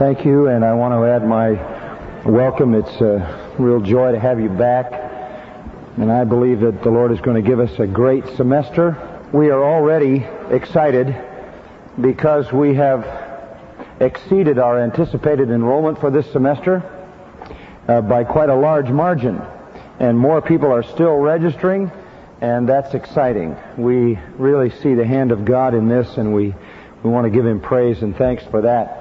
Thank you, and I want to add my welcome. It's a real joy to have you back, and I believe that the Lord is going to give us a great semester. We are already excited because we have exceeded our anticipated enrollment for this semester uh, by quite a large margin, and more people are still registering, and that's exciting. We really see the hand of God in this, and we, we want to give Him praise and thanks for that.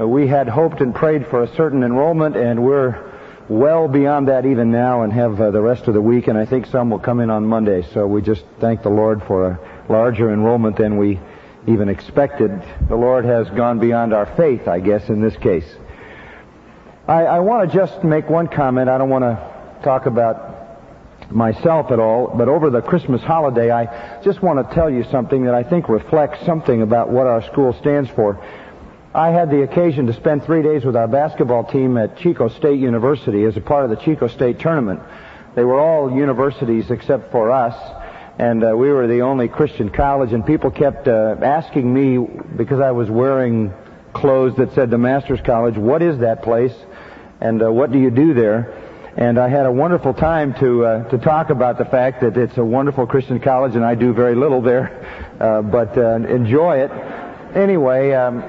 Uh, we had hoped and prayed for a certain enrollment, and we're well beyond that even now and have uh, the rest of the week, and I think some will come in on Monday. So we just thank the Lord for a larger enrollment than we even expected. The Lord has gone beyond our faith, I guess, in this case. I, I want to just make one comment. I don't want to talk about myself at all, but over the Christmas holiday, I just want to tell you something that I think reflects something about what our school stands for. I had the occasion to spend three days with our basketball team at Chico State University as a part of the Chico State tournament. They were all universities except for us, and uh, we were the only Christian college, and people kept uh, asking me, because I was wearing clothes that said the Master's College, what is that place, and uh, what do you do there? And I had a wonderful time to uh, to talk about the fact that it's a wonderful Christian college, and I do very little there, uh, but uh, enjoy it. Anyway, um,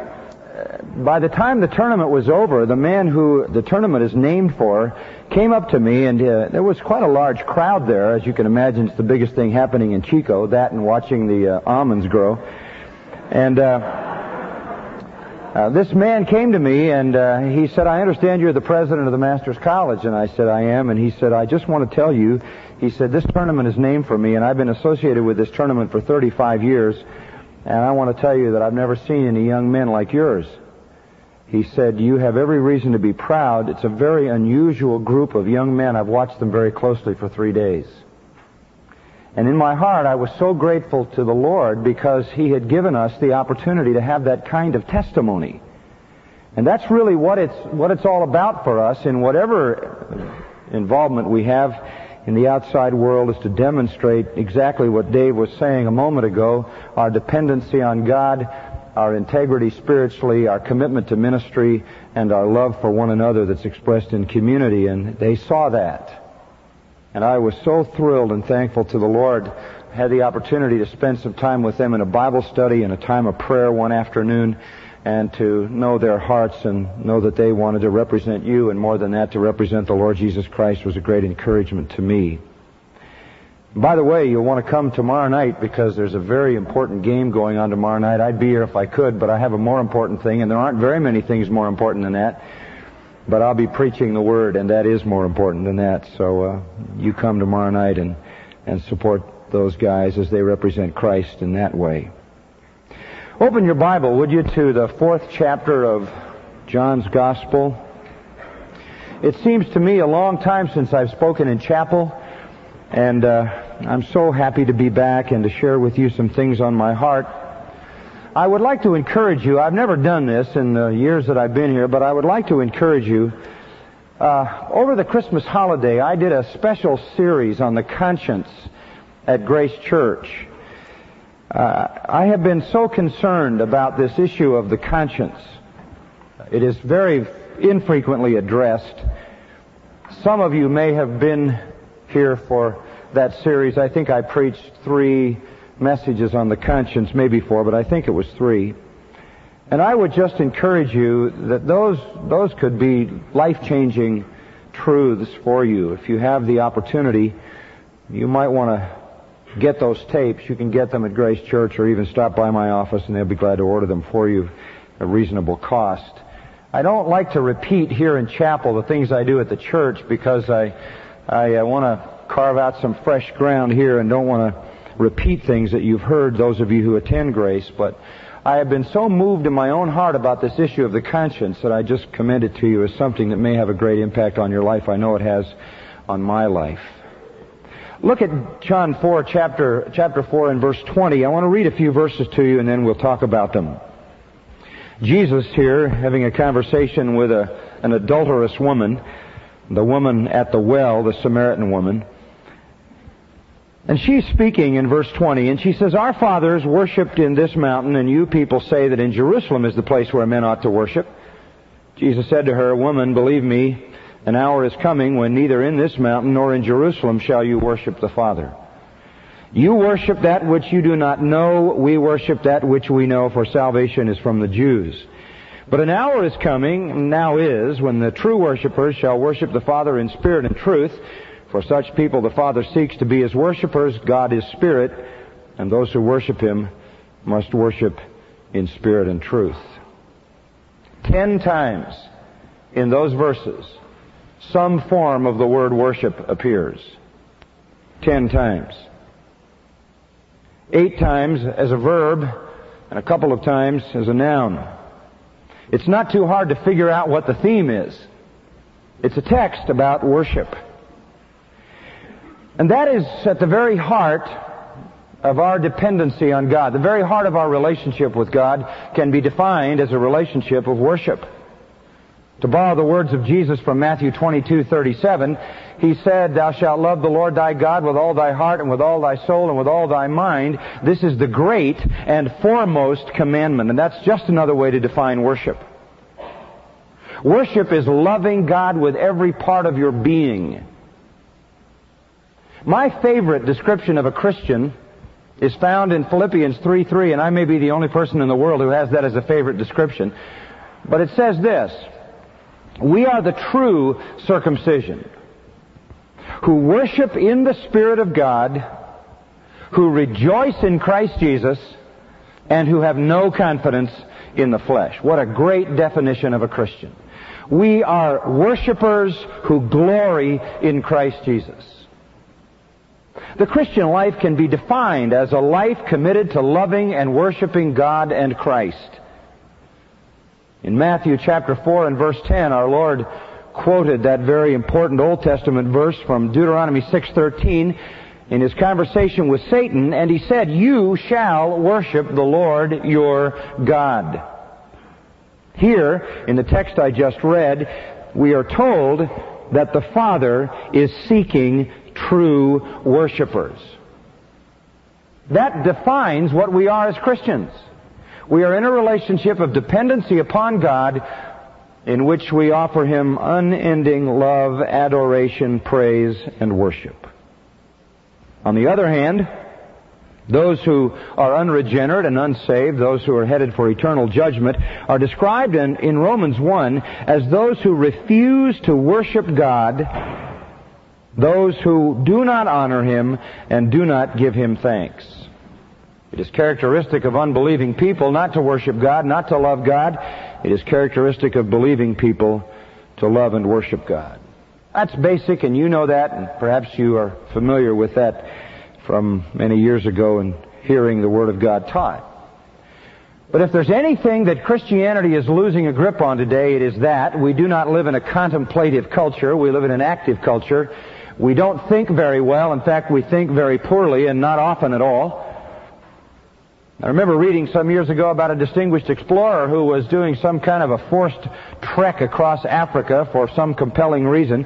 by the time the tournament was over, the man who the tournament is named for came up to me, and uh, there was quite a large crowd there. As you can imagine, it's the biggest thing happening in Chico, that and watching the uh, almonds grow. And uh, uh, this man came to me, and uh, he said, I understand you're the president of the Masters College. And I said, I am. And he said, I just want to tell you, he said, this tournament is named for me, and I've been associated with this tournament for 35 years. And I want to tell you that I've never seen any young men like yours. He said, You have every reason to be proud. It's a very unusual group of young men. I've watched them very closely for three days. And in my heart, I was so grateful to the Lord because He had given us the opportunity to have that kind of testimony. And that's really what it's, what it's all about for us in whatever involvement we have in the outside world is to demonstrate exactly what Dave was saying a moment ago, our dependency on God, our integrity spiritually, our commitment to ministry, and our love for one another that's expressed in community. And they saw that. And I was so thrilled and thankful to the Lord. I had the opportunity to spend some time with them in a Bible study and a time of prayer one afternoon and to know their hearts and know that they wanted to represent you and more than that to represent the Lord Jesus Christ was a great encouragement to me. By the way, you'll want to come tomorrow night because there's a very important game going on tomorrow night. I'd be here if I could, but I have a more important thing, and there aren't very many things more important than that. But I'll be preaching the Word, and that is more important than that. So uh, you come tomorrow night and, and support those guys as they represent Christ in that way. Open your Bible, would you, to the fourth chapter of John's Gospel. It seems to me a long time since I've spoken in chapel, and uh, I'm so happy to be back and to share with you some things on my heart. I would like to encourage you. I've never done this in the years that I've been here, but I would like to encourage you. Uh, over the Christmas holiday, I did a special series on the conscience at Grace Church. Uh, I have been so concerned about this issue of the conscience. It is very infrequently addressed. Some of you may have been here for that series. I think I preached three messages on the conscience, maybe four, but I think it was three. And I would just encourage you that those, those could be life-changing truths for you. If you have the opportunity, you might want to get those tapes, you can get them at Grace Church or even stop by my office and they'll be glad to order them for you at a reasonable cost. I don't like to repeat here in chapel the things I do at the church because I, I uh, want to carve out some fresh ground here and don't want to repeat things that you've heard, those of you who attend Grace, but I have been so moved in my own heart about this issue of the conscience that I just commend it to you as something that may have a great impact on your life. I know it has on my life. Look at John 4, chapter, chapter 4 and verse 20. I want to read a few verses to you and then we'll talk about them. Jesus here having a conversation with a, an adulterous woman, the woman at the well, the Samaritan woman. And she's speaking in verse 20, and she says, Our fathers worshipped in this mountain, and you people say that in Jerusalem is the place where men ought to worship. Jesus said to her, Woman, believe me, an hour is coming when neither in this mountain nor in Jerusalem shall you worship the Father. You worship that which you do not know, we worship that which we know, for salvation is from the Jews. But an hour is coming, now is, when the true worshippers shall worship the Father in spirit and truth. For such people the Father seeks to be his worshippers. God is spirit, and those who worship him must worship in spirit and truth. Ten times in those verses, some form of the word worship appears. Ten times. Eight times as a verb, and a couple of times as a noun. It's not too hard to figure out what the theme is. It's a text about worship. And that is at the very heart of our dependency on God. The very heart of our relationship with God can be defined as a relationship of worship. To borrow the words of Jesus from Matthew 22:37, he said, "Thou shalt love the Lord thy God with all thy heart and with all thy soul and with all thy mind. This is the great and foremost commandment." And that's just another way to define worship. Worship is loving God with every part of your being. My favorite description of a Christian is found in Philippians 3:3, and I may be the only person in the world who has that as a favorite description. But it says this We are the true circumcision, who worship in the Spirit of God, who rejoice in Christ Jesus, and who have no confidence in the flesh. What a great definition of a Christian. We are worshipers who glory in Christ Jesus. The Christian life can be defined as a life committed to loving and worshiping God and Christ. In Matthew chapter 4 and verse 10, our Lord quoted that very important Old Testament verse from Deuteronomy 6:13 in his conversation with Satan, and he said, "You shall worship the Lord your God." Here, in the text I just read, we are told that the Father is seeking true worshipers. That defines what we are as Christians. We are in a relationship of dependency upon God in which we offer Him unending love, adoration, praise, and worship. On the other hand, those who are unregenerate and unsaved, those who are headed for eternal judgment, are described in, in Romans 1 as those who refuse to worship God those who do not honor him and do not give him thanks. It is characteristic of unbelieving people not to worship God, not to love God. It is characteristic of believing people to love and worship God. That's basic, and you know that, and perhaps you are familiar with that from many years ago and hearing the Word of God taught. But if there's anything that Christianity is losing a grip on today, it is that. We do not live in a contemplative culture. We live in an active culture. We don't think very well. In fact, we think very poorly and not often at all. I remember reading some years ago about a distinguished explorer who was doing some kind of a forced trek across Africa for some compelling reason.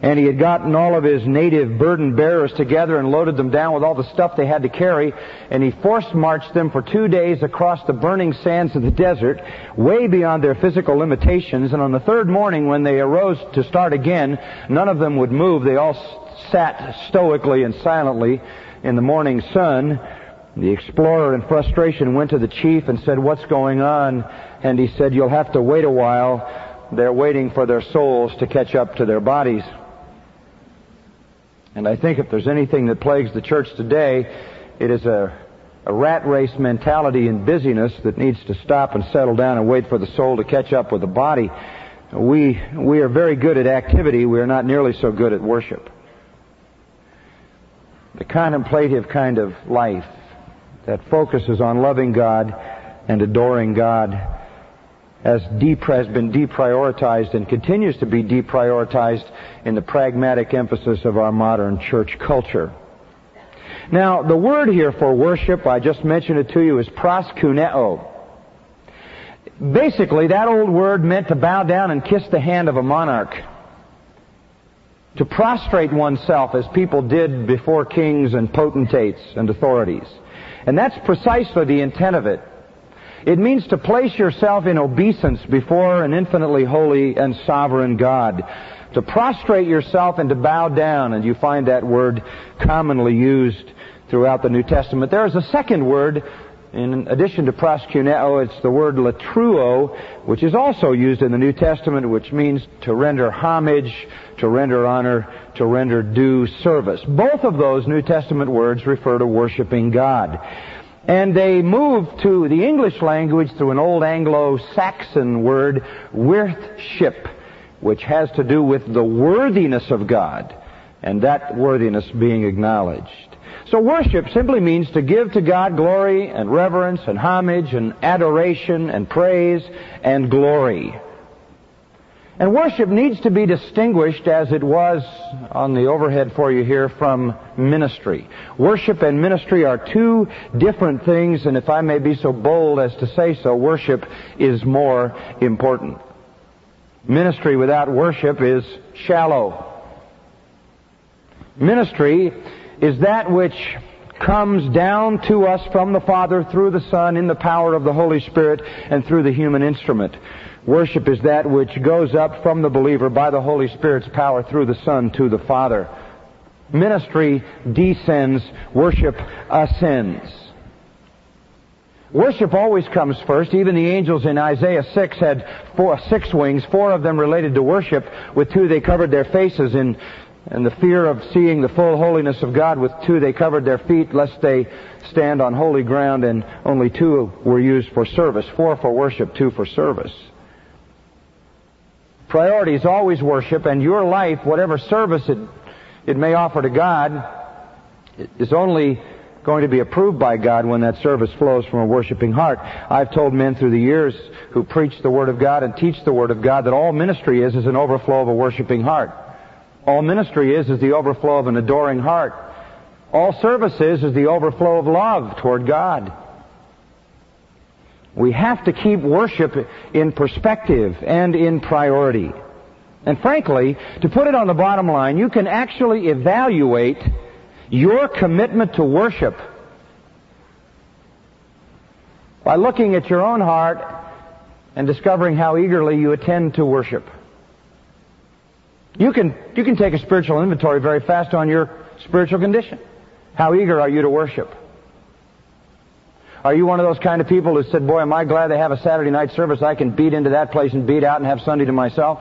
And he had gotten all of his native burden bearers together and loaded them down with all the stuff they had to carry. And he forced marched them for two days across the burning sands of the desert, way beyond their physical limitations. And on the third morning, when they arose to start again, none of them would move. They all sat stoically and silently in the morning sun. The explorer in frustration went to the chief and said, what's going on? And he said, you'll have to wait a while. They're waiting for their souls to catch up to their bodies. And I think if there's anything that plagues the church today, it is a, a rat race mentality and busyness that needs to stop and settle down and wait for the soul to catch up with the body. We, we are very good at activity. We are not nearly so good at worship. The contemplative kind of life that focuses on loving God and adoring God has, has been deprioritized and continues to be deprioritized in the pragmatic emphasis of our modern church culture. Now, the word here for worship, I just mentioned it to you, is proskuneo. Basically, that old word meant to bow down and kiss the hand of a monarch. To prostrate oneself as people did before kings and potentates and authorities. And that's precisely the intent of it. It means to place yourself in obeisance before an infinitely holy and sovereign God. To prostrate yourself and to bow down, and you find that word commonly used throughout the New Testament. There is a second word in addition to proskuneo, it's the word latreuo, which is also used in the New Testament, which means to render homage, to render honor, to render due service. Both of those New Testament words refer to worshiping God. And they moved to the English language through an old Anglo-Saxon word, worthship, which has to do with the worthiness of God, and that worthiness being acknowledged. So worship simply means to give to God glory and reverence and homage and adoration and praise and glory. And worship needs to be distinguished as it was on the overhead for you here from ministry. Worship and ministry are two different things, and if I may be so bold as to say so, worship is more important. Ministry without worship is shallow. Ministry is that which comes down to us from the Father through the Son in the power of the Holy Spirit and through the human instrument. Worship is that which goes up from the believer by the Holy Spirit's power through the Son to the Father. Ministry descends, worship ascends. Worship always comes first. Even the angels in Isaiah 6 had four, six wings, four of them related to worship. With two they covered their faces. In and the fear of seeing the full holiness of God with two they covered their feet lest they stand on holy ground and only two were used for service four for worship two for service priority is always worship and your life whatever service it, it may offer to God is only going to be approved by God when that service flows from a worshiping heart. I've told men through the years who preach the Word of God and teach the Word of God that all ministry is is an overflow of a worshiping heart. All ministry is is the overflow of an adoring heart. All service is is the overflow of love toward God. We have to keep worship in perspective and in priority. And frankly, to put it on the bottom line, you can actually evaluate your commitment to worship by looking at your own heart and discovering how eagerly you attend to worship. You can, you can take a spiritual inventory very fast on your spiritual condition. How eager are you to worship? Are you one of those kind of people who said, boy, am I glad they have a Saturday night service I can beat into that place and beat out and have Sunday to myself?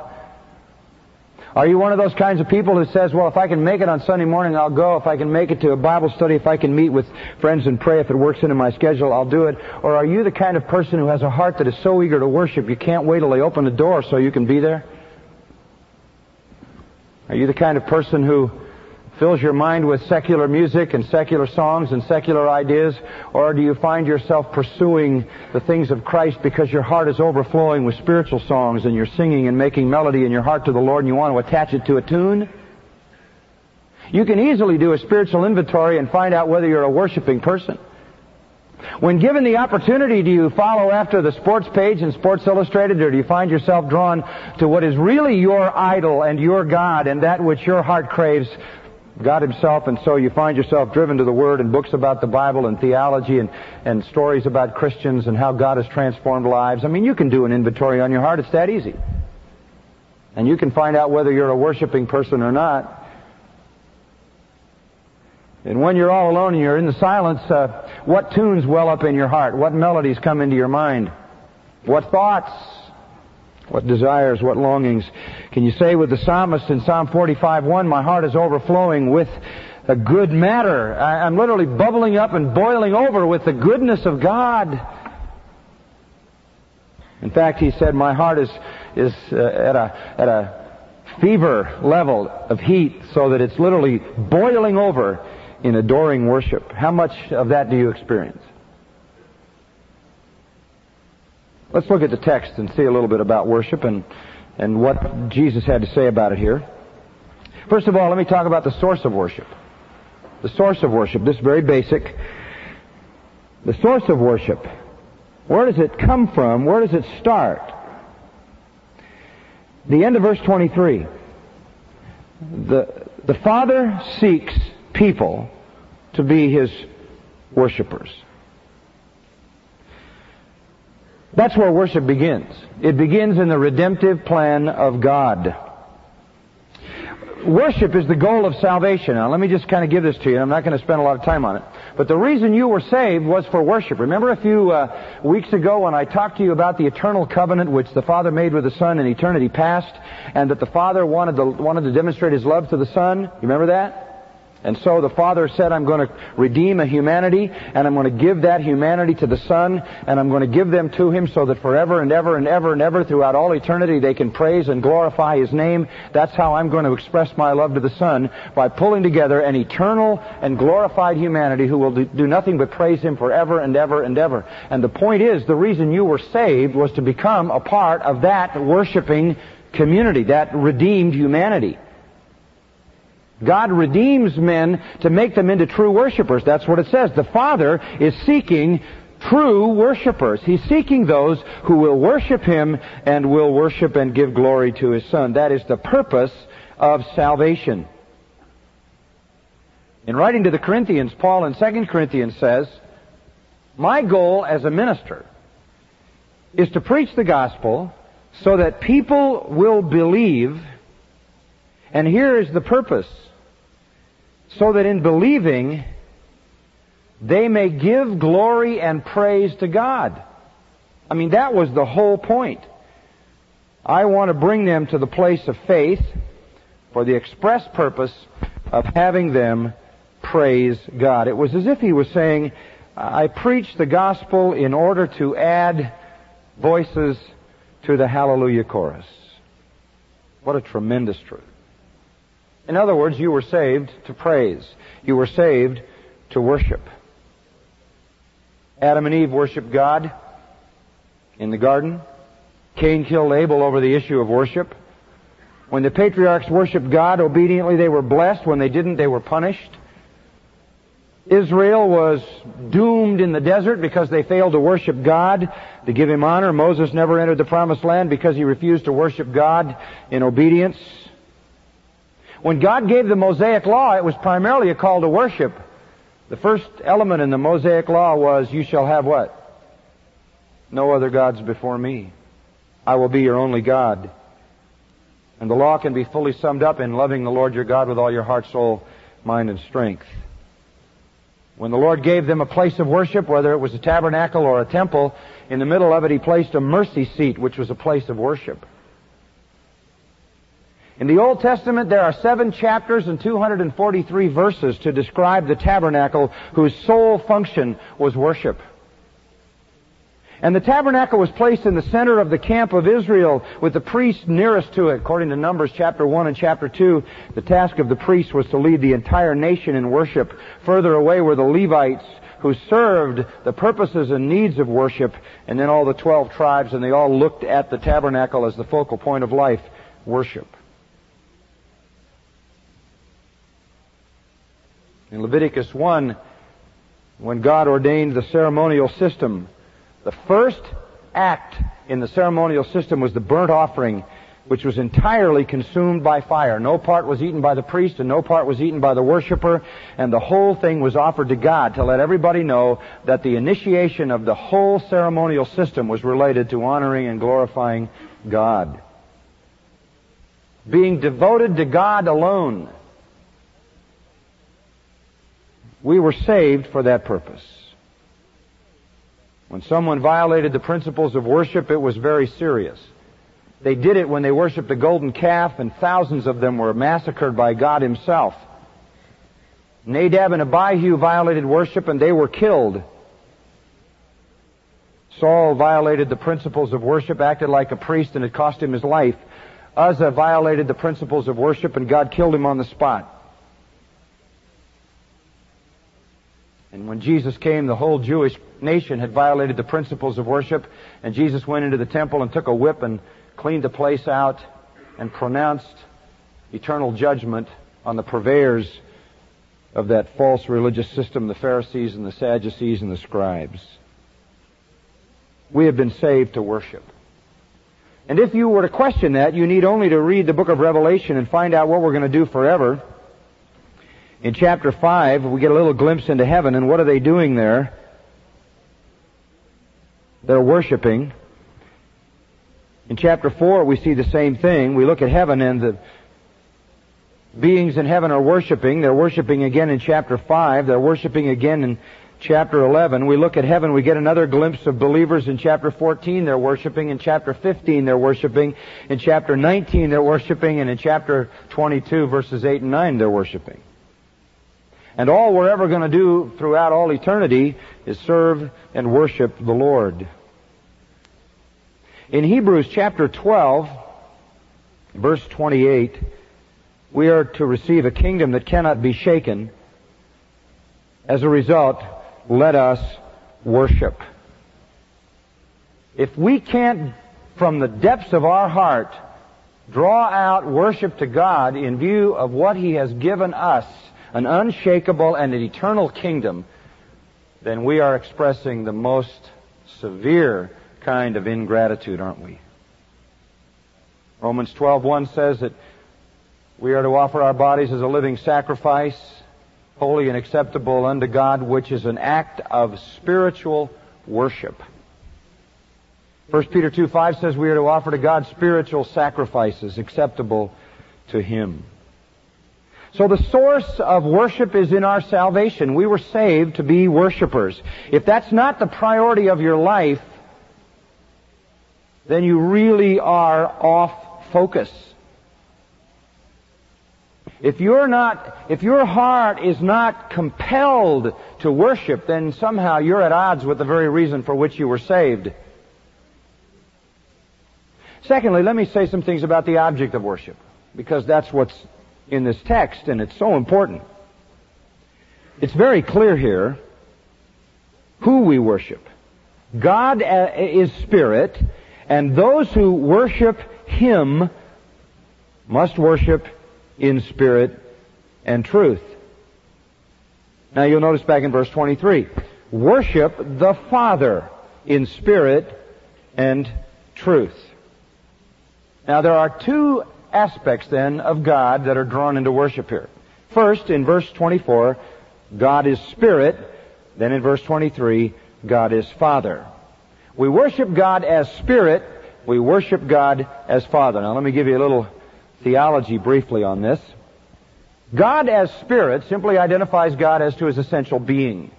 Are you one of those kinds of people who says, well, if I can make it on Sunday morning, I'll go. If I can make it to a Bible study, if I can meet with friends and pray, if it works into my schedule, I'll do it. Or are you the kind of person who has a heart that is so eager to worship you can't wait till they open the door so you can be there? Are you the kind of person who fills your mind with secular music and secular songs and secular ideas? Or do you find yourself pursuing the things of Christ because your heart is overflowing with spiritual songs and you're singing and making melody in your heart to the Lord and you want to attach it to a tune? You can easily do a spiritual inventory and find out whether you're a worshiping person. When given the opportunity, do you follow after the sports page in Sports Illustrated, or do you find yourself drawn to what is really your idol and your God and that which your heart craves, God Himself, and so you find yourself driven to the Word and books about the Bible and theology and, and stories about Christians and how God has transformed lives? I mean, you can do an inventory on your heart. It's that easy. And you can find out whether you're a worshiping person or not and when you're all alone and you're in the silence, uh, what tunes well up in your heart? What melodies come into your mind? What thoughts? What desires? What longings? Can you say with the psalmist in Psalm 45:1, "My heart is overflowing with a good matter. I, I'm literally bubbling up and boiling over with the goodness of God." In fact, he said, "My heart is is uh, at a at a fever level of heat, so that it's literally boiling over." in adoring worship. How much of that do you experience? Let's look at the text and see a little bit about worship and, and what Jesus had to say about it here. First of all, let me talk about the source of worship. The source of worship. This is very basic. The source of worship. Where does it come from? Where does it start? The end of verse 23. The, the Father seeks people to be his worshipers. That's where worship begins. It begins in the redemptive plan of God. Worship is the goal of salvation. Now, let me just kind of give this to you. I'm not going to spend a lot of time on it. But the reason you were saved was for worship. Remember a few uh, weeks ago when I talked to you about the eternal covenant which the Father made with the Son in eternity past, and that the Father wanted to, wanted to demonstrate His love to the Son? You remember that? And so the Father said, I'm going to redeem a humanity, and I'm going to give that humanity to the Son, and I'm going to give them to Him so that forever and ever and ever and ever throughout all eternity they can praise and glorify His name. That's how I'm going to express my love to the Son, by pulling together an eternal and glorified humanity who will do nothing but praise Him forever and ever and ever. And the point is, the reason you were saved was to become a part of that worshiping community, that redeemed humanity. God redeems men to make them into true worshipers. That's what it says. The Father is seeking true worshipers. He's seeking those who will worship Him and will worship and give glory to His Son. That is the purpose of salvation. In writing to the Corinthians, Paul in 2 Corinthians says, My goal as a minister is to preach the gospel so that people will believe, and here is the purpose so that in believing they may give glory and praise to God. I mean, that was the whole point. I want to bring them to the place of faith for the express purpose of having them praise God. It was as if he was saying, I preach the gospel in order to add voices to the hallelujah chorus. What a tremendous truth. In other words, you were saved to praise. You were saved to worship. Adam and Eve worshiped God in the garden. Cain killed Abel over the issue of worship. When the patriarchs worshiped God obediently, they were blessed. When they didn't, they were punished. Israel was doomed in the desert because they failed to worship God, to give Him honor. Moses never entered the promised land because he refused to worship God in obedience. When God gave the Mosaic Law, it was primarily a call to worship. The first element in the Mosaic Law was, you shall have what? No other gods before me. I will be your only God. And the law can be fully summed up in loving the Lord your God with all your heart, soul, mind, and strength. When the Lord gave them a place of worship, whether it was a tabernacle or a temple, in the middle of it He placed a mercy seat, which was a place of worship. In the Old Testament, there are seven chapters and 243 verses to describe the tabernacle whose sole function was worship. And the tabernacle was placed in the center of the camp of Israel with the priests nearest to it. According to Numbers chapter 1 and chapter 2, the task of the priest was to lead the entire nation in worship. Further away were the Levites who served the purposes and needs of worship, and then all the 12 tribes, and they all looked at the tabernacle as the focal point of life, worship. In Leviticus 1, when God ordained the ceremonial system, the first act in the ceremonial system was the burnt offering, which was entirely consumed by fire. No part was eaten by the priest and no part was eaten by the worshiper, and the whole thing was offered to God to let everybody know that the initiation of the whole ceremonial system was related to honoring and glorifying God. Being devoted to God alone we were saved for that purpose. When someone violated the principles of worship, it was very serious. They did it when they worshiped the golden calf, and thousands of them were massacred by God Himself. Nadab and Abihu violated worship, and they were killed. Saul violated the principles of worship, acted like a priest, and it cost him his life. Uzzah violated the principles of worship, and God killed him on the spot. And when Jesus came, the whole Jewish nation had violated the principles of worship, and Jesus went into the temple and took a whip and cleaned the place out and pronounced eternal judgment on the purveyors of that false religious system, the Pharisees and the Sadducees and the scribes. We have been saved to worship. And if you were to question that, you need only to read the book of Revelation and find out what we're going to do forever in chapter 5, we get a little glimpse into heaven, and what are they doing there? They're worshiping. In chapter 4, we see the same thing. We look at heaven and the beings in heaven are worshiping. They're worshiping again in chapter 5. They're worshiping again in chapter 11. We look at heaven, we get another glimpse of believers in chapter 14. They're worshiping. In chapter 15, they're worshiping. In chapter 19, they're worshiping. And in chapter 22, verses 8 and 9, they're worshiping. And all we're ever going to do throughout all eternity is serve and worship the Lord. In Hebrews chapter 12, verse 28, we are to receive a kingdom that cannot be shaken. As a result, let us worship. If we can't, from the depths of our heart, draw out worship to God in view of what He has given us, an unshakable and an eternal kingdom, then we are expressing the most severe kind of ingratitude, aren't we? Romans 12:1 says that we are to offer our bodies as a living sacrifice, holy and acceptable unto God, which is an act of spiritual worship. 1 Peter 2 5 says we are to offer to God spiritual sacrifices acceptable to Him. So the source of worship is in our salvation. We were saved to be worshipers. If that's not the priority of your life, then you really are off focus. If you're not, if your heart is not compelled to worship, then somehow you're at odds with the very reason for which you were saved. Secondly, let me say some things about the object of worship, because that's what's in this text, and it's so important. It's very clear here who we worship. God uh, is spirit, and those who worship Him must worship in spirit and truth. Now you'll notice back in verse 23, worship the Father in spirit and truth. Now there are two aspects then of God that are drawn into worship here. First, in verse 24, God is spirit. Then in verse 23, God is Father. We worship God as Spirit. We worship God as Father. Now let me give you a little theology briefly on this. God as Spirit simply identifies God as to His essential being,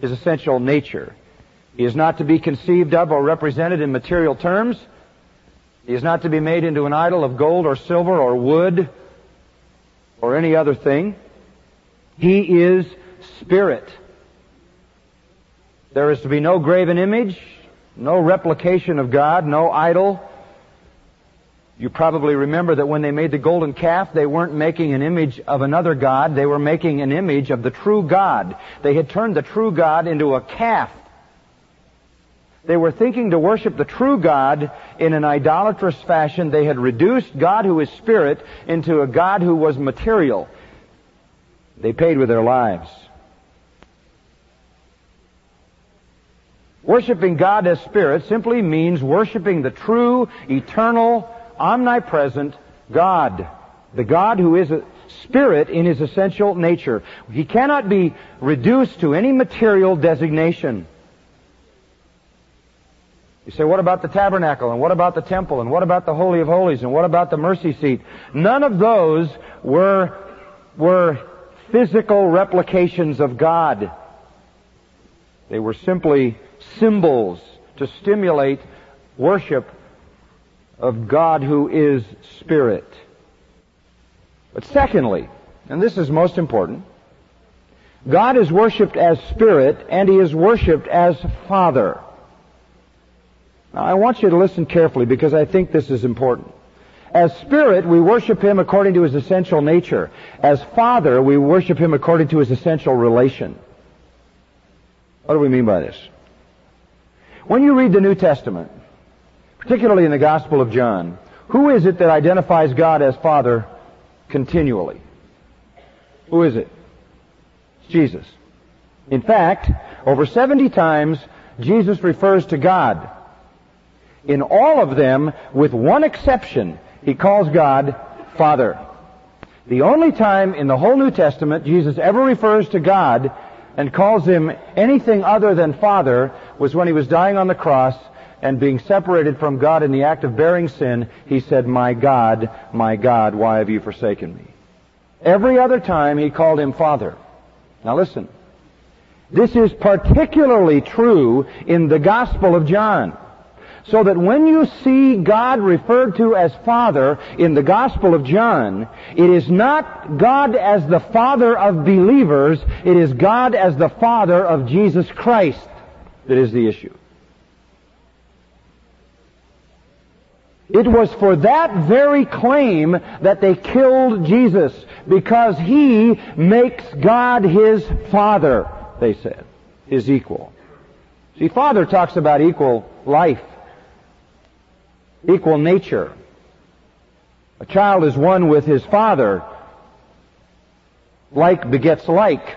His essential nature. He is not to be conceived of or represented in material terms. He is not to be made into an idol of gold or silver or wood or any other thing. He is Spirit. There is to be no graven image, no replication of God, no idol. You probably remember that when they made the golden calf, they weren't making an image of another God, they were making an image of the true God. They had turned the true God into a calf. They were thinking to worship the true God in an idolatrous fashion. They had reduced God who is spirit into a God who was material. They paid with their lives. Worshiping God as Spirit simply means worshiping the true, eternal, omnipresent God. The God who is a Spirit in His essential nature. He cannot be reduced to any material designation. You say, what about the tabernacle? And what about the temple? And what about the Holy of Holies? And what about the mercy seat? None of those were, were physical replications of God. They were simply symbols to stimulate worship of God who is Spirit. But secondly, and this is most important, God is worshiped as Spirit and He is worshiped as Father. Now I want you to listen carefully because I think this is important. As Spirit, we worship Him according to His essential nature. As Father, we worship Him according to His essential relation. What do we mean by this? When you read the New Testament, particularly in the Gospel of John, who is it that identifies God as Father continually? Who is it? It's Jesus. In fact, over 70 times, Jesus refers to God. In all of them, with one exception, he calls God Father. The only time in the whole New Testament Jesus ever refers to God and calls him anything other than Father was when he was dying on the cross and being separated from God in the act of bearing sin, he said, My God, my God, why have you forsaken me? Every other time he called him Father. Now listen. This is particularly true in the Gospel of John. So that when you see God referred to as Father in the Gospel of John, it is not God as the Father of believers, it is God as the Father of Jesus Christ that is the issue. It was for that very claim that they killed Jesus, because he makes God his Father, they said, his equal. See, Father talks about equal life, equal nature. A child is one with his father. Like begets like.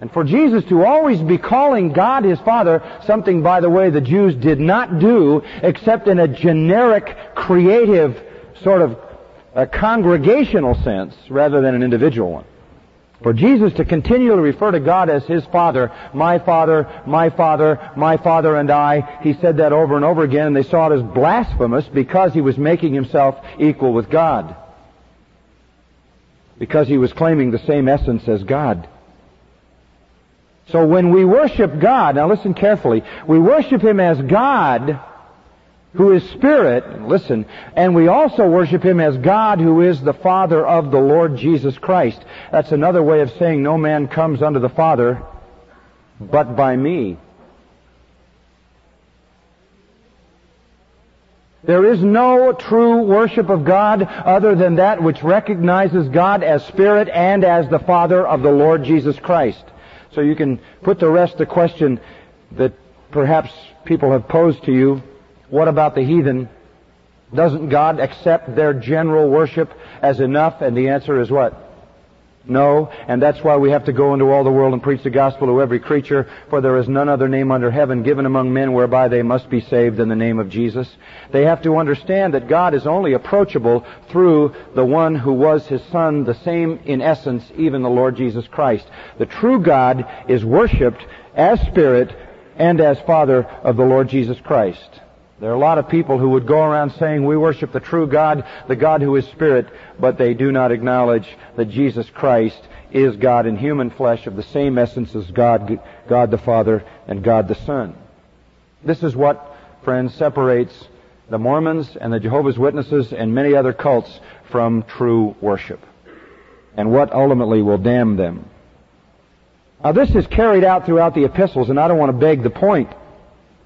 And for Jesus to always be calling God his Father, something, by the way, the Jews did not do except in a generic, creative, sort of a congregational sense rather than an individual one. For Jesus to continually refer to God as His Father, my Father, my Father, my Father and I, He said that over and over again and they saw it as blasphemous because He was making Himself equal with God. Because He was claiming the same essence as God. So when we worship God, now listen carefully, we worship Him as God, who is Spirit, listen, and we also worship Him as God who is the Father of the Lord Jesus Christ. That's another way of saying no man comes unto the Father but by me. There is no true worship of God other than that which recognizes God as Spirit and as the Father of the Lord Jesus Christ. So you can put to rest the question that perhaps people have posed to you. What about the heathen? Doesn't God accept their general worship as enough? And the answer is what? No, and that's why we have to go into all the world and preach the gospel to every creature, for there is none other name under heaven given among men whereby they must be saved than the name of Jesus. They have to understand that God is only approachable through the one who was his son, the same in essence, even the Lord Jesus Christ. The true God is worshiped as Spirit and as Father of the Lord Jesus Christ. There are a lot of people who would go around saying, we worship the true God, the God who is Spirit, but they do not acknowledge that Jesus Christ is God in human flesh of the same essence as God, God the Father and God the Son. This is what, friends, separates the Mormons and the Jehovah's Witnesses and many other cults from true worship. And what ultimately will damn them. Now this is carried out throughout the epistles, and I don't want to beg the point.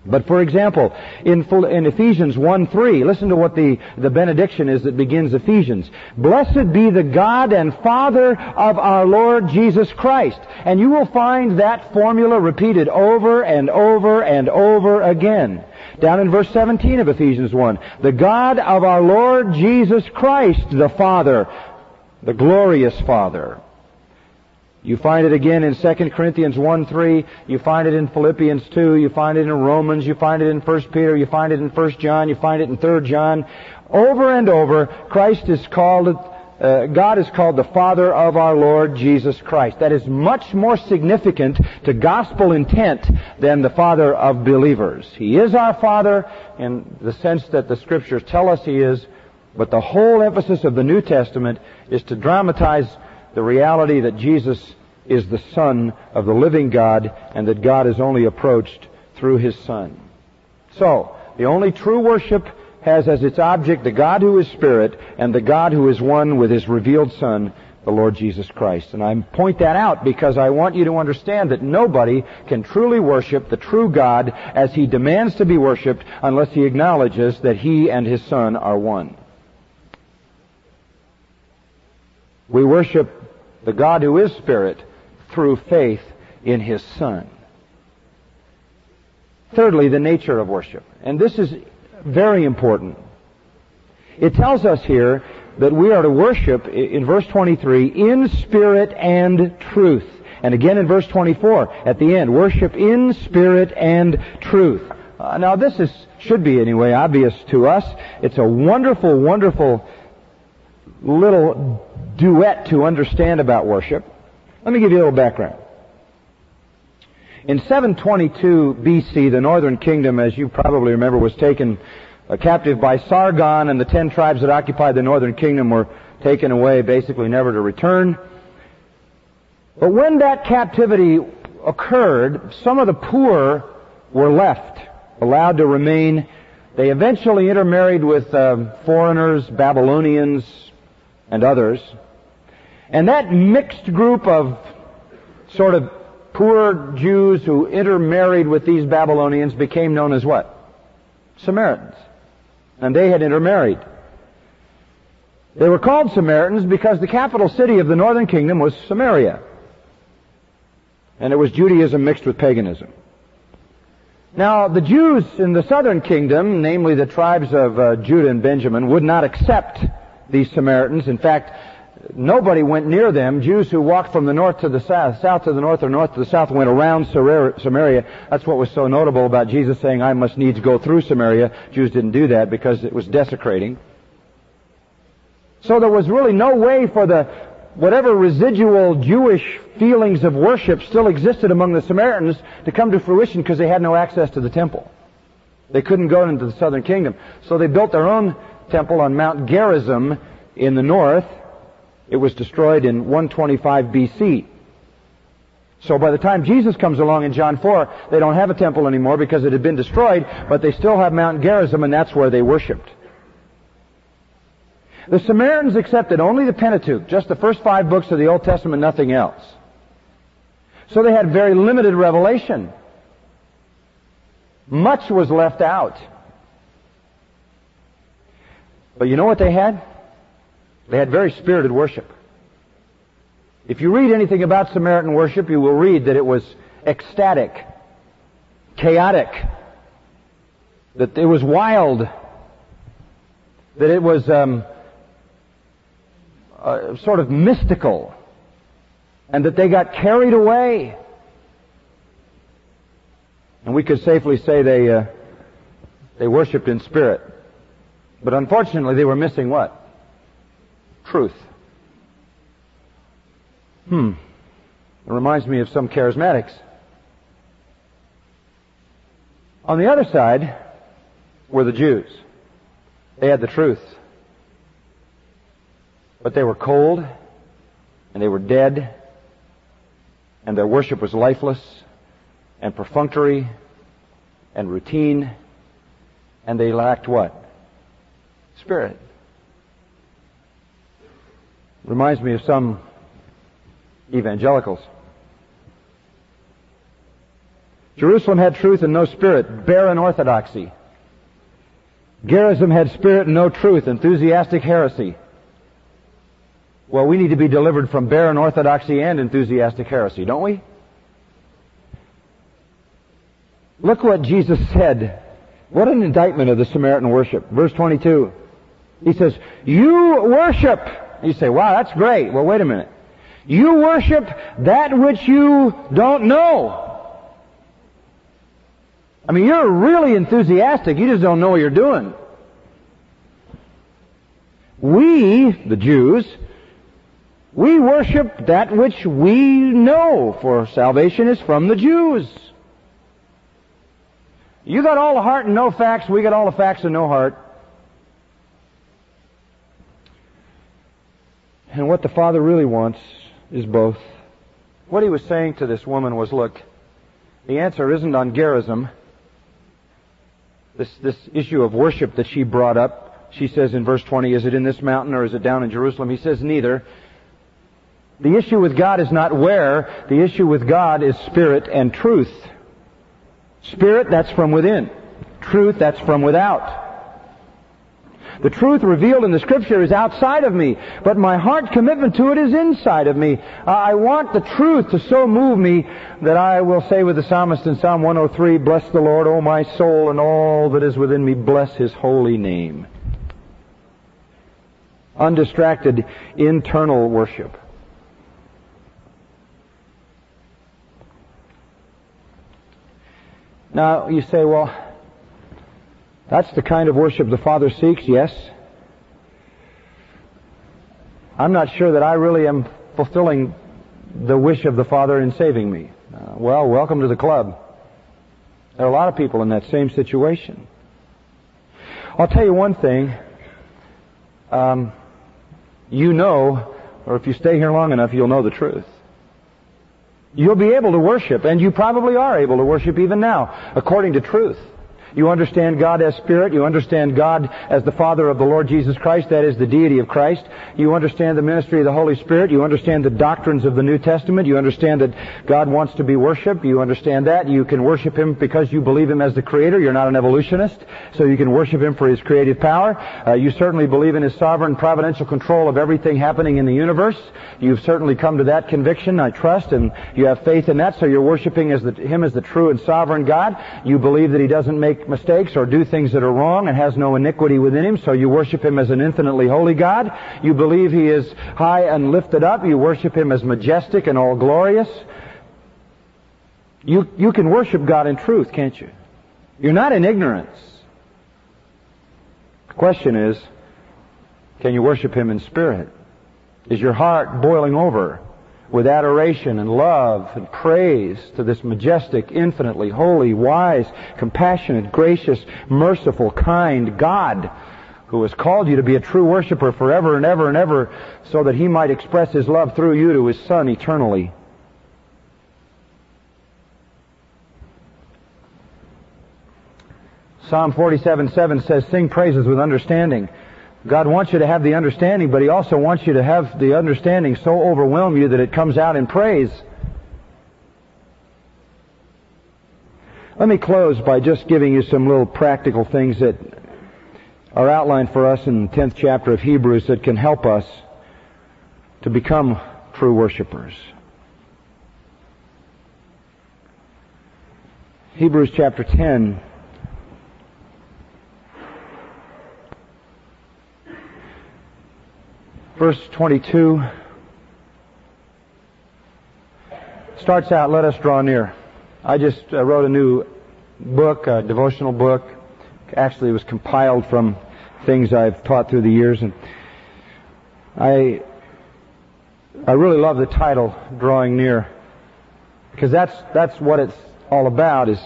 But for example, in, in Ephesians 1 3, listen to what the, the benediction is that begins Ephesians. Blessed be the God and Father of our Lord Jesus Christ. And you will find that formula repeated over and over and over again. Down in verse 17 of Ephesians 1, the God of our Lord Jesus Christ, the Father, the glorious Father. You find it again in 2 Corinthians 1 3. You find it in Philippians 2. You find it in Romans. You find it in 1 Peter. You find it in 1 John. You find it in 3 John. Over and over, Christ is called, uh, God is called the Father of our Lord Jesus Christ. That is much more significant to gospel intent than the Father of believers. He is our Father in the sense that the Scriptures tell us He is, but the whole emphasis of the New Testament is to dramatize the reality that Jesus is the Son of the living God and that God is only approached through His Son. So, the only true worship has as its object the God who is Spirit and the God who is one with His revealed Son, the Lord Jesus Christ. And I point that out because I want you to understand that nobody can truly worship the true God as He demands to be worshiped unless He acknowledges that He and His Son are one. We worship the God who is Spirit through faith in His Son. Thirdly, the nature of worship. And this is very important. It tells us here that we are to worship, in verse 23, in spirit and truth. And again in verse 24, at the end, worship in spirit and truth. Uh, now this is, should be anyway, obvious to us. It's a wonderful, wonderful little duet to understand about worship. Let me give you a little background. In 722 BC, the northern kingdom, as you probably remember, was taken uh, captive by Sargon, and the ten tribes that occupied the northern kingdom were taken away, basically never to return. But when that captivity occurred, some of the poor were left, allowed to remain. They eventually intermarried with uh, foreigners, Babylonians, and others. And that mixed group of sort of poor Jews who intermarried with these Babylonians became known as what? Samaritans. And they had intermarried. They were called Samaritans because the capital city of the northern kingdom was Samaria. And it was Judaism mixed with paganism. Now, the Jews in the southern kingdom, namely the tribes of uh, Judah and Benjamin, would not accept these Samaritans. In fact, nobody went near them. Jews who walked from the north to the south, south to the north or north to the south went around Samaria. That's what was so notable about Jesus saying, I must needs go through Samaria. Jews didn't do that because it was desecrating. So there was really no way for the, whatever residual Jewish feelings of worship still existed among the Samaritans to come to fruition because they had no access to the temple. They couldn't go into the southern kingdom. So they built their own temple on Mount Gerizim in the north. It was destroyed in 125 BC. So by the time Jesus comes along in John 4, they don't have a temple anymore because it had been destroyed, but they still have Mount Gerizim and that's where they worshiped. The Samaritans accepted only the Pentateuch, just the first five books of the Old Testament, nothing else. So they had very limited revelation. Much was left out. But you know what they had? They had very spirited worship. If you read anything about Samaritan worship, you will read that it was ecstatic, chaotic, that it was wild, that it was um, uh, sort of mystical, and that they got carried away. And we could safely say they uh, they worshipped in spirit. But unfortunately, they were missing what? Truth. Hmm. It reminds me of some charismatics. On the other side were the Jews. They had the truth. But they were cold, and they were dead, and their worship was lifeless, and perfunctory, and routine, and they lacked what? Spirit. Reminds me of some evangelicals. Jerusalem had truth and no spirit, barren orthodoxy. Gerizim had spirit and no truth, enthusiastic heresy. Well, we need to be delivered from barren orthodoxy and enthusiastic heresy, don't we? Look what Jesus said. What an indictment of the Samaritan worship. Verse 22. He says, You worship. You say, wow, that's great. Well, wait a minute. You worship that which you don't know. I mean, you're really enthusiastic. You just don't know what you're doing. We, the Jews, we worship that which we know, for salvation is from the Jews. You got all the heart and no facts, we got all the facts and no heart. And what the Father really wants is both. What he was saying to this woman was, look, the answer isn't on Gerizim. This, this issue of worship that she brought up, she says in verse 20, is it in this mountain or is it down in Jerusalem? He says neither. The issue with God is not where, the issue with God is spirit and truth. Spirit, that's from within. Truth, that's from without. The truth revealed in the scripture is outside of me, but my heart commitment to it is inside of me. I want the truth to so move me that I will say with the psalmist in Psalm 103, Bless the Lord, O my soul, and all that is within me, bless his holy name. Undistracted internal worship. Now, you say, well, that's the kind of worship the Father seeks, yes. I'm not sure that I really am fulfilling the wish of the Father in saving me. Uh, well, welcome to the club. There are a lot of people in that same situation. I'll tell you one thing. Um, you know, or if you stay here long enough, you'll know the truth. You'll be able to worship, and you probably are able to worship even now, according to truth. You understand God as Spirit. You understand God as the Father of the Lord Jesus Christ. That is the deity of Christ. You understand the ministry of the Holy Spirit. You understand the doctrines of the New Testament. You understand that God wants to be worshiped. You understand that. You can worship Him because you believe Him as the Creator. You're not an evolutionist, so you can worship Him for His creative power. Uh, you certainly believe in His sovereign providential control of everything happening in the universe. You've certainly come to that conviction, I trust, and you have faith in that, so you're worshiping as the, Him as the true and sovereign God. You believe that He doesn't make mistakes or do things that are wrong and has no iniquity within him, so you worship him as an infinitely holy God. You believe he is high and lifted up. You worship him as majestic and all glorious. You, you can worship God in truth, can't you? You're not in ignorance. The question is, can you worship him in spirit? Is your heart boiling over? With adoration and love and praise to this majestic, infinitely holy, wise, compassionate, gracious, merciful, kind God who has called you to be a true worshiper forever and ever and ever so that he might express his love through you to his Son eternally. Psalm 47 7 says, Sing praises with understanding. God wants you to have the understanding, but He also wants you to have the understanding so overwhelm you that it comes out in praise. Let me close by just giving you some little practical things that are outlined for us in the 10th chapter of Hebrews that can help us to become true worshipers. Hebrews chapter 10 verse 22 starts out, let us draw near. I just uh, wrote a new book, a devotional book. Actually, it was compiled from things I've taught through the years, and I I really love the title, "Drawing Near," because that's that's what it's all about is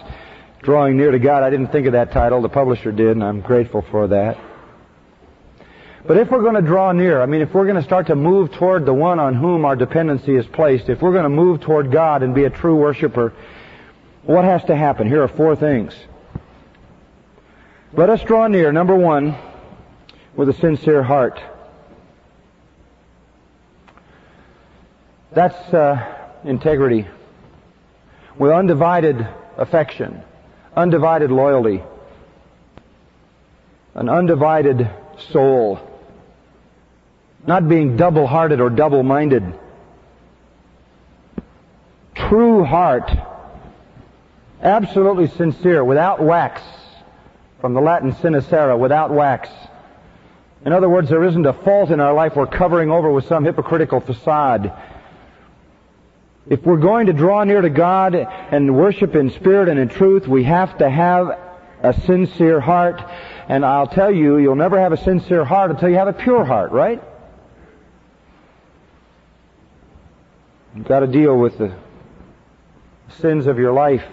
drawing near to God. I didn't think of that title; the publisher did, and I'm grateful for that. But if we're going to draw near, I mean, if we're going to start to move toward the one on whom our dependency is placed, if we're going to move toward God and be a true worshiper, what has to happen? Here are four things. Let us draw near, number one, with a sincere heart. That's uh, integrity. With undivided affection, undivided loyalty, an undivided soul not being double hearted or double minded. True heart, absolutely sincere, without wax, from the Latin sincera, without wax. In other words, there isn't a fault in our life we're covering over with some hypocritical facade. If we're going to draw near to God and worship in spirit and in truth, we have to have a sincere heart. And I'll tell you, you'll never have a sincere heart until you have a pure heart, right? You've got to deal with the sins of your life.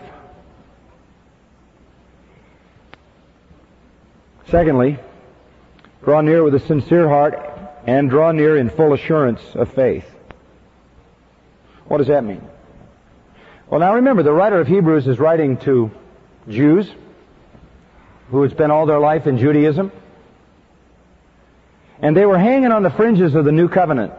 Secondly, draw near with a sincere heart and draw near in full assurance of faith. What does that mean? Well, now remember, the writer of Hebrews is writing to Jews who had spent all their life in Judaism. And they were hanging on the fringes of the new covenant.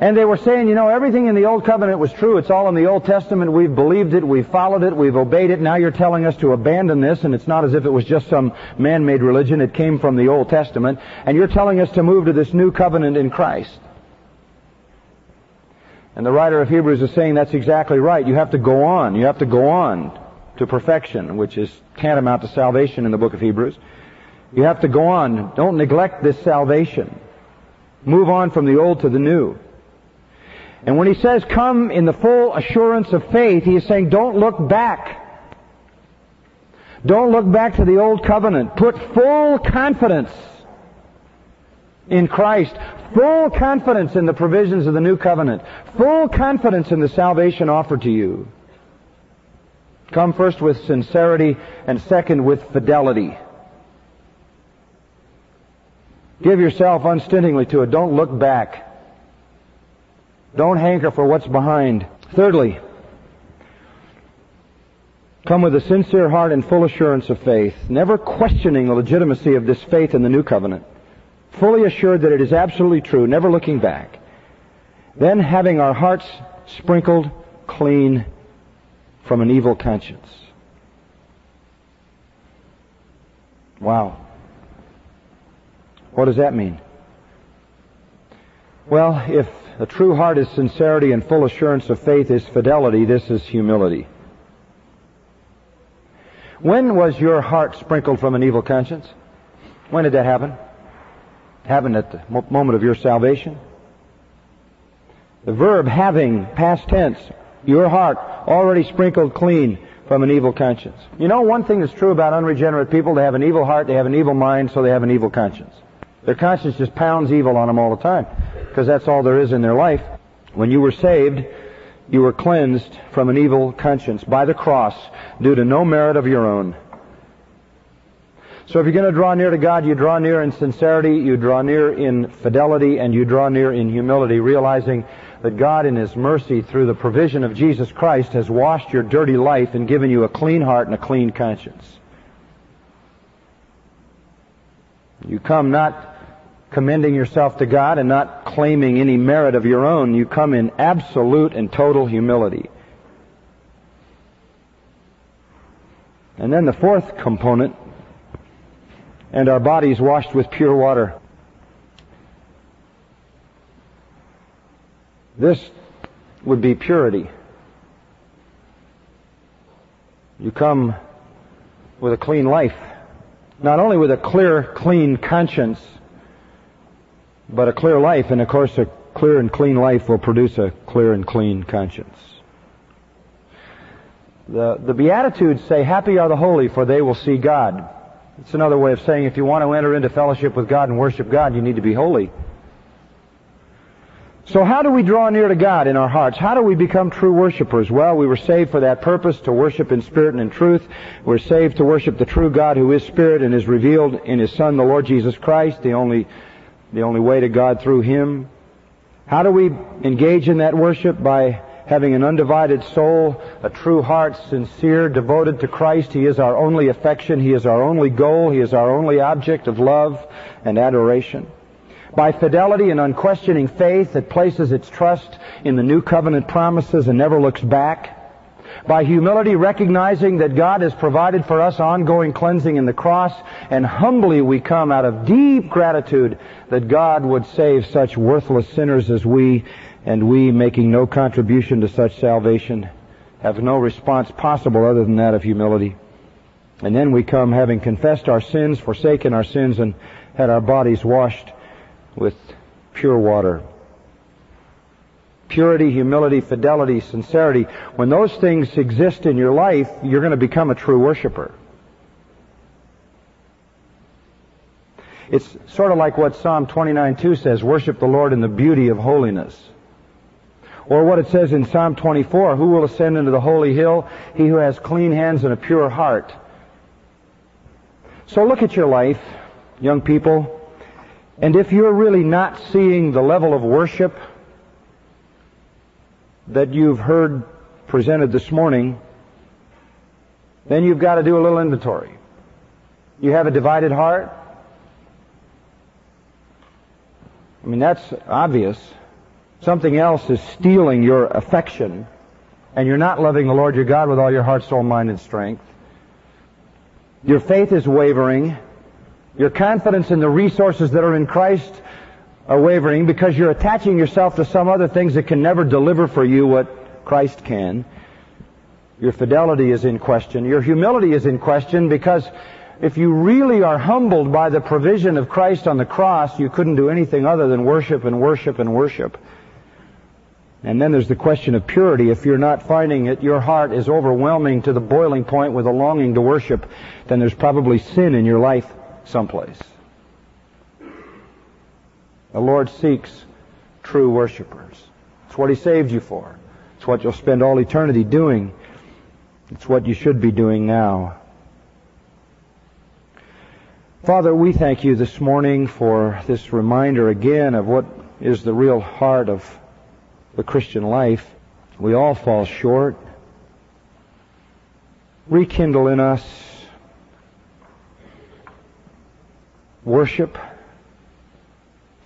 And they were saying, you know, everything in the Old Covenant was true. It's all in the Old Testament. We've believed it. We've followed it. We've obeyed it. Now you're telling us to abandon this, and it's not as if it was just some man-made religion. It came from the Old Testament. And you're telling us to move to this new covenant in Christ. And the writer of Hebrews is saying that's exactly right. You have to go on. You have to go on to perfection, which is tantamount to salvation in the book of Hebrews. You have to go on. Don't neglect this salvation. Move on from the old to the new. And when he says come in the full assurance of faith, he is saying don't look back. Don't look back to the old covenant. Put full confidence in Christ, full confidence in the provisions of the new covenant, full confidence in the salvation offered to you. Come first with sincerity and second with fidelity. Give yourself unstintingly to it. Don't look back. Don't hanker for what's behind. Thirdly, come with a sincere heart and full assurance of faith, never questioning the legitimacy of this faith in the new covenant, fully assured that it is absolutely true, never looking back. Then having our hearts sprinkled clean from an evil conscience. Wow. What does that mean? Well, if a true heart is sincerity and full assurance of faith is fidelity, this is humility. When was your heart sprinkled from an evil conscience? When did that happen? Happened at the moment of your salvation. The verb having, past tense, your heart already sprinkled clean from an evil conscience. You know, one thing that's true about unregenerate people, they have an evil heart, they have an evil mind, so they have an evil conscience. Their conscience just pounds evil on them all the time, because that's all there is in their life. When you were saved, you were cleansed from an evil conscience by the cross due to no merit of your own. So if you're going to draw near to God, you draw near in sincerity, you draw near in fidelity, and you draw near in humility, realizing that God in His mercy through the provision of Jesus Christ has washed your dirty life and given you a clean heart and a clean conscience. You come not commending yourself to God and not claiming any merit of your own. You come in absolute and total humility. And then the fourth component, and our bodies washed with pure water. This would be purity. You come with a clean life. Not only with a clear, clean conscience, but a clear life. And of course, a clear and clean life will produce a clear and clean conscience. The, the Beatitudes say, Happy are the holy, for they will see God. It's another way of saying if you want to enter into fellowship with God and worship God, you need to be holy. So how do we draw near to God in our hearts? How do we become true worshipers? Well, we were saved for that purpose, to worship in spirit and in truth. We're saved to worship the true God who is spirit and is revealed in His Son, the Lord Jesus Christ, the only, the only way to God through Him. How do we engage in that worship? By having an undivided soul, a true heart, sincere, devoted to Christ. He is our only affection. He is our only goal. He is our only object of love and adoration by fidelity and unquestioning faith that places its trust in the new covenant promises and never looks back, by humility recognizing that God has provided for us ongoing cleansing in the cross, and humbly we come out of deep gratitude that God would save such worthless sinners as we, and we making no contribution to such salvation, have no response possible other than that of humility. And then we come having confessed our sins, forsaken our sins, and had our bodies washed with pure water. Purity, humility, fidelity, sincerity. When those things exist in your life, you're going to become a true worshiper. It's sort of like what Psalm 29:2 says, worship the Lord in the beauty of holiness. Or what it says in Psalm 24, who will ascend into the holy hill? He who has clean hands and a pure heart. So look at your life, young people. And if you're really not seeing the level of worship that you've heard presented this morning, then you've got to do a little inventory. You have a divided heart. I mean, that's obvious. Something else is stealing your affection, and you're not loving the Lord your God with all your heart, soul, mind, and strength. Your faith is wavering. Your confidence in the resources that are in Christ are wavering because you're attaching yourself to some other things that can never deliver for you what Christ can. Your fidelity is in question. Your humility is in question because if you really are humbled by the provision of Christ on the cross, you couldn't do anything other than worship and worship and worship. And then there's the question of purity. If you're not finding it, your heart is overwhelming to the boiling point with a longing to worship, then there's probably sin in your life someplace. The Lord seeks true worshipers. It's what He saved you for. It's what you'll spend all eternity doing. It's what you should be doing now. Father, we thank you this morning for this reminder again of what is the real heart of the Christian life. We all fall short. Rekindle in us worship.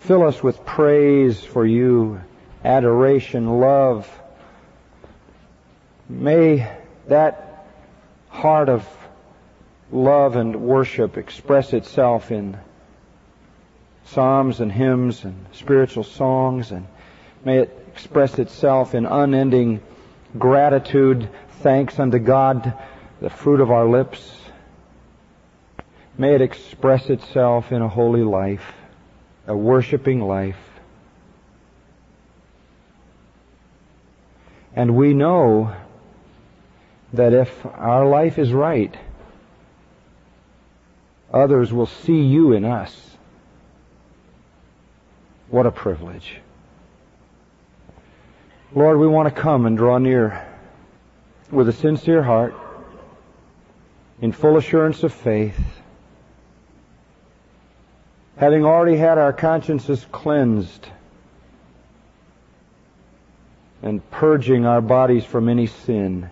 Fill us with praise for you, adoration, love. May that heart of love and worship express itself in psalms and hymns and spiritual songs and may it express itself in unending gratitude, thanks unto God, the fruit of our lips. May it express itself in a holy life, a worshiping life. And we know that if our life is right, others will see you in us. What a privilege. Lord, we want to come and draw near with a sincere heart, in full assurance of faith, having already had our consciences cleansed and purging our bodies from any sin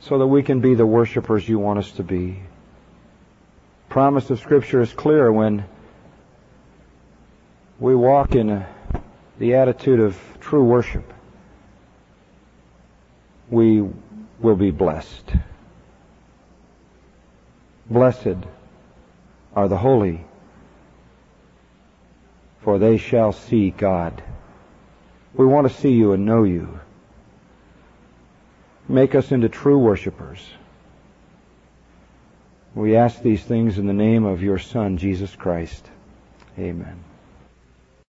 so that we can be the worshipers you want us to be. Promise of Scripture is clear when we walk in the attitude of true worship. We will be blessed. Blessed are the holy, for they shall see God. We want to see you and know you. Make us into true worshipers. We ask these things in the name of your Son, Jesus Christ. Amen.